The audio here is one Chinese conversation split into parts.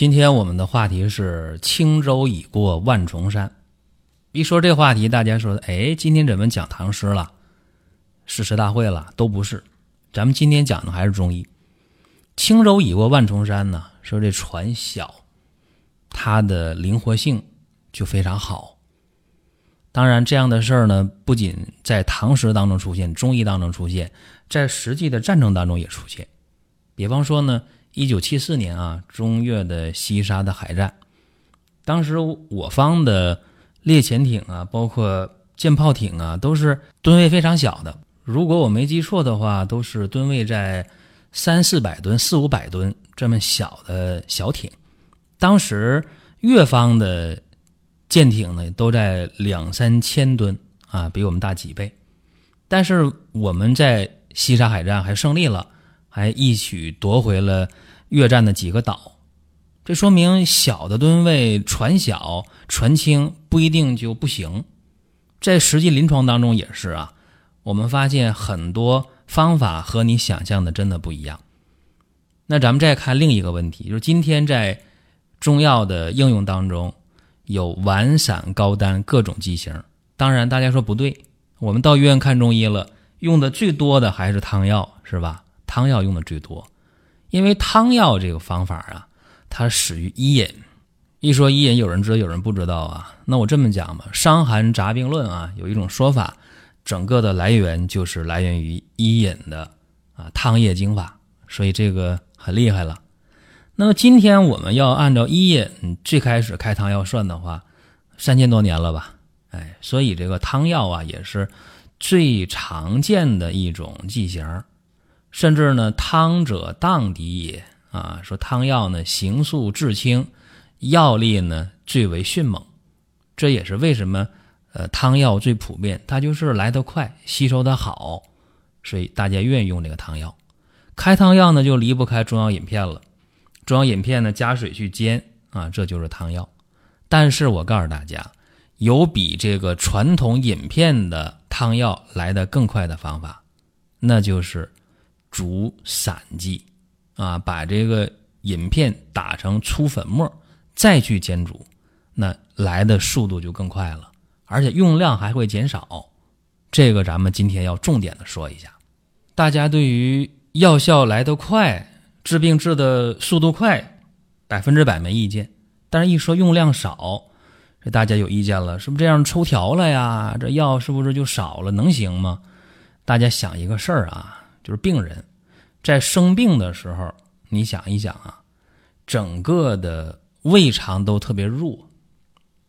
今天我们的话题是轻舟已过万重山。一说这话题，大家说：“哎，今天怎么讲唐诗了？诗词大会了？”都不是，咱们今天讲的还是中医。轻舟已过万重山呢，说这船小，它的灵活性就非常好。当然，这样的事儿呢，不仅在唐诗当中出现，中医当中出现，在实际的战争当中也出现。比方说呢。一九七四年啊，中越的西沙的海战，当时我方的猎潜艇啊，包括舰炮艇啊，都是吨位非常小的。如果我没记错的话，都是吨位在三四百吨、四五百吨这么小的小艇。当时越方的舰艇呢，都在两三千吨啊，比我们大几倍。但是我们在西沙海战还胜利了。还一举夺回了越战的几个岛，这说明小的吨位船小船轻不一定就不行，在实际临床当中也是啊。我们发现很多方法和你想象的真的不一样。那咱们再看另一个问题，就是今天在中药的应用当中，有丸散膏丹各种剂型。当然，大家说不对，我们到医院看中医了，用的最多的还是汤药，是吧？汤药用的最多，因为汤药这个方法啊，它始于伊尹。一说伊尹，有人知道，有人不知道啊。那我这么讲吧，《伤寒杂病论》啊，有一种说法，整个的来源就是来源于伊尹的啊汤液经法，所以这个很厉害了。那么今天我们要按照伊尹最开始开汤药算的话，三千多年了吧？哎，所以这个汤药啊，也是最常见的一种剂型。甚至呢，汤者荡敌也啊！说汤药呢，行速至轻，药力呢最为迅猛，这也是为什么呃汤药最普遍，它就是来得快，吸收的好，所以大家愿意用这个汤药。开汤药呢，就离不开中药饮片了。中药饮片呢，加水去煎啊，这就是汤药。但是我告诉大家，有比这个传统饮片的汤药来的更快的方法，那就是。煮散剂，啊，把这个饮片打成粗粉末，再去煎煮，那来的速度就更快了，而且用量还会减少。这个咱们今天要重点的说一下。大家对于药效来得快、治病治的速度快，百分之百没意见。但是，一说用量少，这大家有意见了，是不是这样抽条了呀？这药是不是就少了？能行吗？大家想一个事儿啊。就是病人，在生病的时候，你想一想啊，整个的胃肠都特别弱，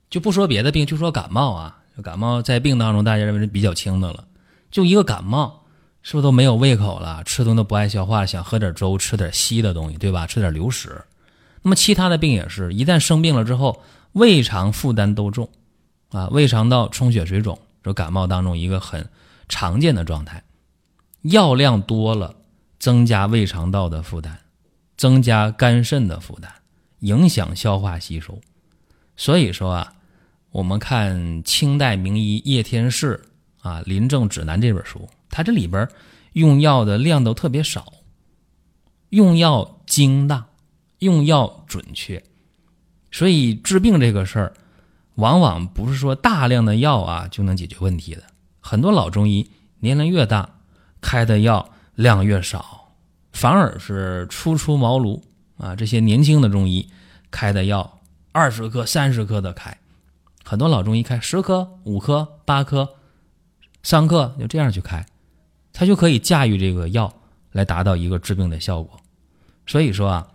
就不说别的病，就说感冒啊，感冒在病当中大家认为是比较轻的了，就一个感冒，是不是都没有胃口了？吃东西都不爱消化，想喝点粥，吃点稀的东西，对吧？吃点流食。那么其他的病也是一旦生病了之后，胃肠负担都重，啊，胃肠道充血水肿，这感冒当中一个很常见的状态。药量多了，增加胃肠道的负担，增加肝肾的负担，影响消化吸收。所以说啊，我们看清代名医叶天士啊《临症指南》这本书，它这里边用药的量都特别少，用药精当，用药准确。所以治病这个事儿，往往不是说大量的药啊就能解决问题的。很多老中医年龄越大。开的药量越少，反而是初出茅庐啊，这些年轻的中医开的药二十克、三十克的开，很多老中医开十克、五克、八克、三克，就这样去开，他就可以驾驭这个药来达到一个治病的效果。所以说啊，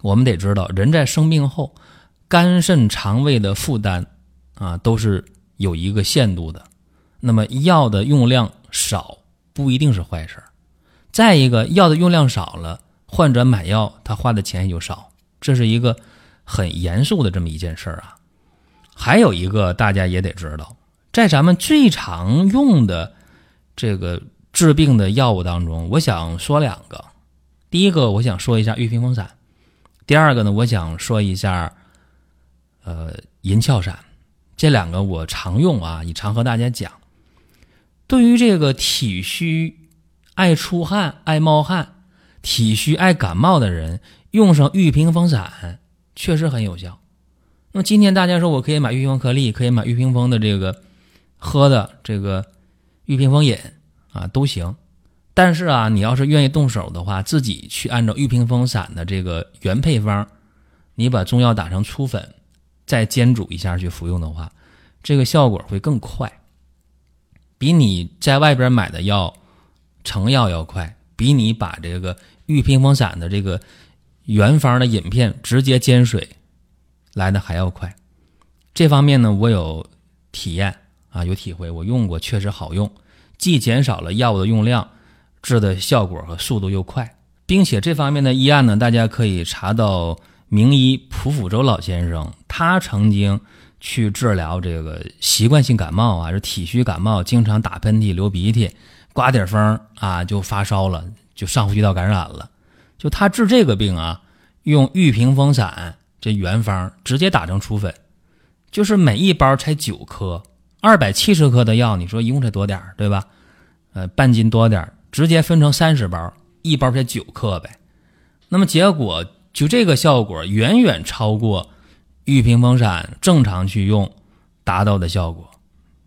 我们得知道，人在生病后，肝肾肠胃的负担啊都是有一个限度的，那么药的用量少。不一定是坏事再一个，药的用量少了，患者买药他花的钱也就少，这是一个很严肃的这么一件事儿啊。还有一个大家也得知道，在咱们最常用的这个治病的药物当中，我想说两个。第一个，我想说一下玉屏风散；第二个呢，我想说一下呃银翘散。这两个我常用啊，也常和大家讲。对于这个体虚、爱出汗、爱冒汗、体虚爱感冒的人，用上玉屏风散确实很有效。那么今天大家说我可以买玉屏风颗粒，可以买玉屏风的这个喝的这个玉屏风饮啊，都行。但是啊，你要是愿意动手的话，自己去按照玉屏风散的这个原配方，你把中药打成粗粉，再煎煮一下去服用的话，这个效果会更快，比你在外边买的药成药要快，比你把这个玉屏风散的这个原方的饮片直接煎水。来的还要快，这方面呢，我有体验啊，有体会，我用过，确实好用，既减少了药物的用量，治的效果和速度又快，并且这方面的医案呢，大家可以查到名医蒲辅周老先生，他曾经去治疗这个习惯性感冒啊，是体虚感冒，经常打喷嚏、流鼻涕、刮点风啊，就发烧了，就上呼吸道感染了，就他治这个病啊，用玉屏风散。这原方直接打成粗粉，就是每一包才九颗，二百七十克的药，你说一共才多点儿，对吧？呃，半斤多点儿，直接分成三十包，一包才九克呗。那么结果就这个效果远远超过玉屏风散正常去用达到的效果。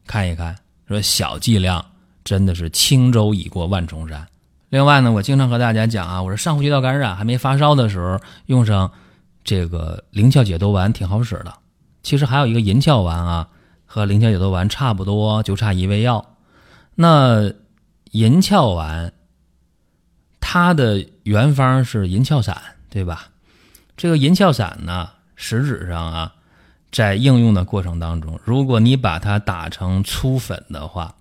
看一看，说小剂量真的是轻舟已过万重山。另外呢，我经常和大家讲啊，我说上呼吸道感染还没发烧的时候用上。这个灵窍解毒丸挺好使的，其实还有一个银翘丸啊，和灵窍解毒丸差不多，就差一味药。那银翘丸，它的原方是银翘散，对吧？这个银翘散呢，实质上啊，在应用的过程当中，如果你把它打成粗粉的话，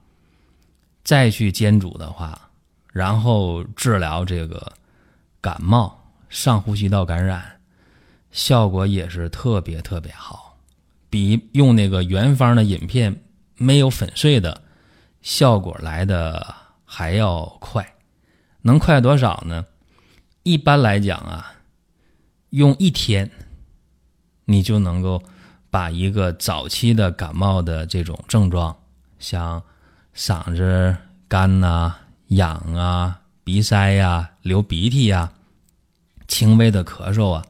再去煎煮的话，然后治疗这个感冒、上呼吸道感染。效果也是特别特别好，比用那个原方的饮片没有粉碎的效果来的还要快，能快多少呢？一般来讲啊，用一天，你就能够把一个早期的感冒的这种症状，像嗓子干呐、痒啊、鼻塞呀、流鼻涕呀、轻微的咳嗽啊。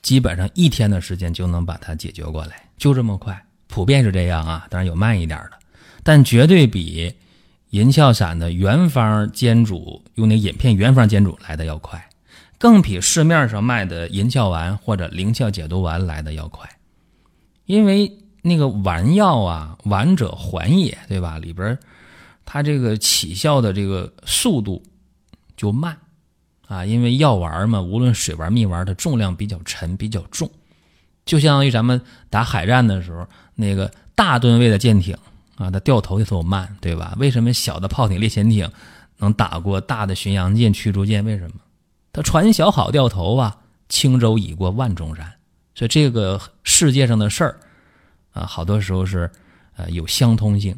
基本上一天的时间就能把它解决过来，就这么快，普遍是这样啊。当然有慢一点的，但绝对比银翘散的原方煎煮用那饮片原方煎煮来的要快，更比市面上卖的银翘丸或者灵翘解毒丸来的要快。因为那个丸药啊，丸者缓也，对吧？里边它这个起效的这个速度就慢。啊，因为药丸嘛，无论水丸、蜜丸，它重量比较沉、比较重，就相当于咱们打海战的时候，那个大吨位的舰艇啊，它掉头就特慢，对吧？为什么小的炮艇、猎潜艇能打过大的巡洋舰、驱逐舰？为什么？他船小好掉头啊，轻舟已过万重山。所以这个世界上的事儿啊，好多时候是呃有相通性，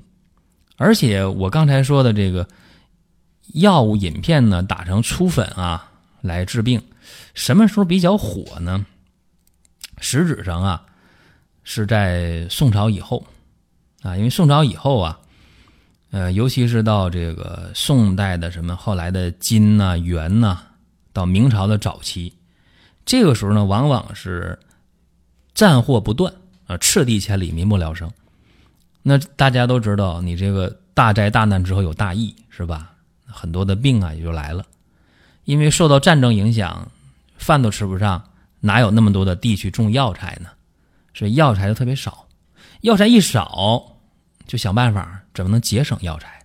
而且我刚才说的这个。药物饮片呢，打成粗粉啊来治病，什么时候比较火呢？实质上啊，是在宋朝以后啊，因为宋朝以后啊，呃，尤其是到这个宋代的什么后来的金呐、元呐，到明朝的早期，这个时候呢，往往是战祸不断啊，赤地千里，民不聊生。那大家都知道，你这个大灾大难之后有大疫，是吧？很多的病啊也就来了，因为受到战争影响，饭都吃不上，哪有那么多的地去种药材呢？所以药材就特别少，药材一少，就想办法怎么能节省药材。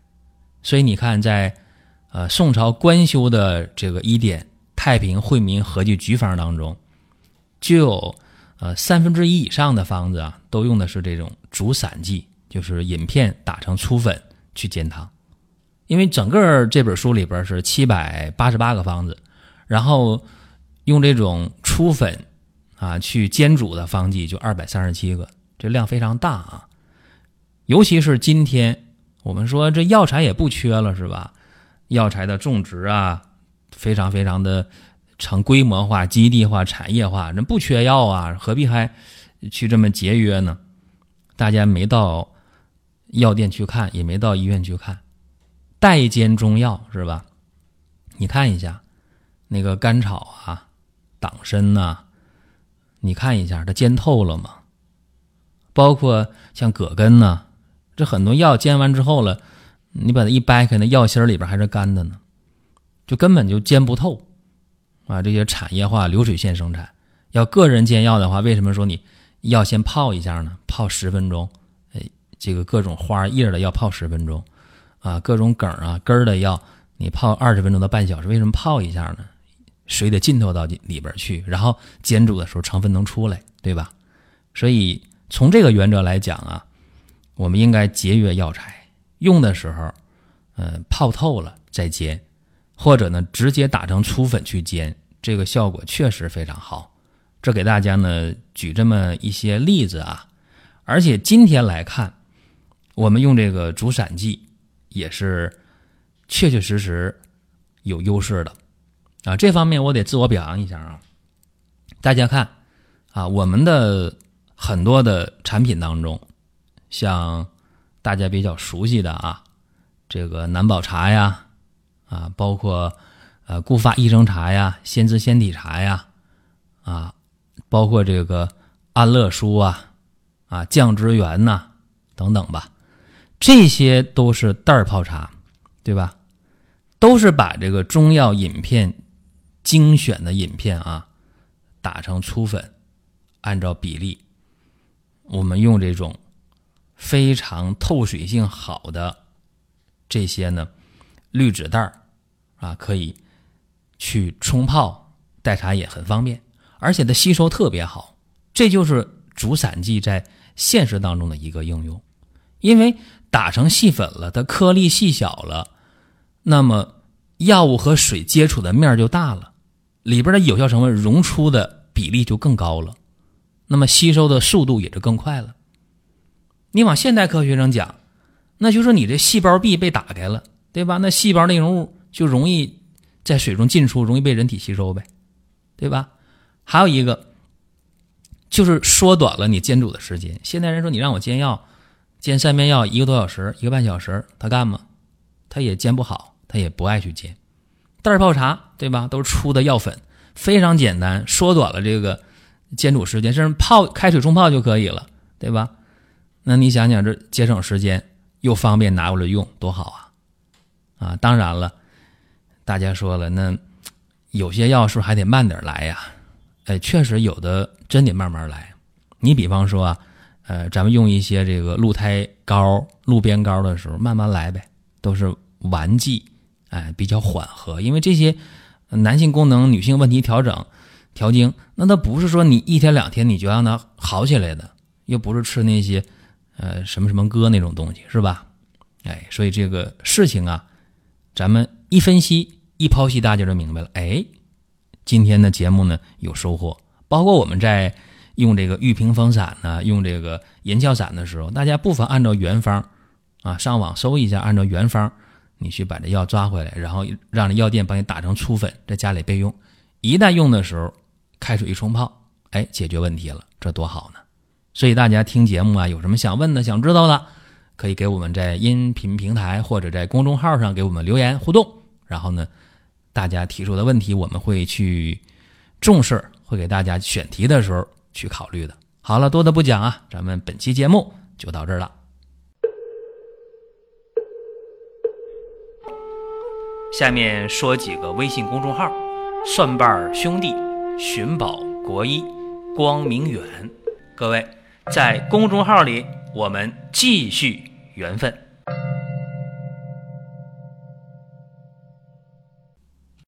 所以你看，在呃宋朝官修的这个医典《太平惠民合剂局方》当中，就有呃三分之一以上的方子啊，都用的是这种煮散剂，就是饮片打成粗粉去煎汤。因为整个这本书里边是七百八十八个方子，然后用这种粗粉啊去煎煮的方剂就二百三十七个，这量非常大啊。尤其是今天，我们说这药材也不缺了，是吧？药材的种植啊，非常非常的成规模化、基地化、产业化，人不缺药啊，何必还去这么节约呢？大家没到药店去看，也没到医院去看，代煎中药是吧？你看一下那个甘草啊、党参呐，你看一下它煎透了吗？包括像葛根呐，这很多药煎完之后了，你把它一掰开，那药芯里边还是干的呢，就根本就煎不透啊！这些产业化流水线生产，要个人煎药的话，为什么说你？要先泡一下呢，泡十分钟。哎，这个各种花叶的要泡十分钟，啊，各种梗啊根儿的药，你泡二十分钟到半小时。为什么泡一下呢？水得浸透到里边去，然后煎煮的时候成分能出来，对吧？所以从这个原则来讲啊，我们应该节约药材，用的时候，嗯，泡透了再煎，或者呢直接打成粗粉去煎，这个效果确实非常好。这给大家呢举这么一些例子啊，而且今天来看，我们用这个竹散剂也是确确实实有优势的啊。这方面我得自我表扬一下啊。大家看啊，我们的很多的产品当中，像大家比较熟悉的啊，这个南宝茶呀，啊，包括呃固发益生茶呀、鲜姿纤体茶呀，啊。包括这个安乐舒啊，啊降脂元呐等等吧，这些都是袋儿泡茶，对吧？都是把这个中药饮片精选的饮片啊，打成粗粉，按照比例，我们用这种非常透水性好的这些呢滤纸袋儿啊，可以去冲泡代茶也很方便。而且它吸收特别好，这就是主散剂在现实当中的一个应用。因为打成细粉了，它颗粒细小了，那么药物和水接触的面就大了，里边的有效成分溶出的比例就更高了，那么吸收的速度也就更快了。你往现代科学上讲，那就是你这细胞壁被打开了，对吧？那细胞内容物就容易在水中进出，容易被人体吸收呗，对吧？还有一个，就是缩短了你煎煮的时间。现代人说你让我煎药，煎三片药一个多小时，一个半小时，他干吗？他也煎不好，他也不爱去煎。袋泡茶，对吧？都是粗的药粉，非常简单，缩短了这个煎煮时间，甚至泡开水冲泡就可以了，对吧？那你想想，这节省时间又方便拿过来用，多好啊！啊，当然了，大家说了，那有些药是不是还得慢点来呀？哎，确实有的真得慢慢来。你比方说啊，呃，咱们用一些这个鹿胎膏、鹿鞭膏的时候，慢慢来呗，都是丸剂，哎，比较缓和。因为这些男性功能、女性问题调整、调经，那它不是说你一天两天你就让它好起来的，又不是吃那些呃什么什么哥那种东西，是吧？哎，所以这个事情啊，咱们一分析一剖析，大家就明白了。哎。今天的节目呢有收获，包括我们在用这个玉屏风散呢，用这个银翘散的时候，大家不妨按照原方啊上网搜一下，按照原方你去把这药抓回来，然后让这药店帮你打成粗粉，在家里备用。一旦用的时候，开水一冲泡，哎，解决问题了，这多好呢！所以大家听节目啊，有什么想问的、想知道的，可以给我们在音频平台或者在公众号上给我们留言互动，然后呢。大家提出的问题，我们会去重视，会给大家选题的时候去考虑的。好了，多的不讲啊，咱们本期节目就到这儿了。下面说几个微信公众号：蒜瓣兄弟、寻宝国医、光明远。各位在公众号里，我们继续缘分。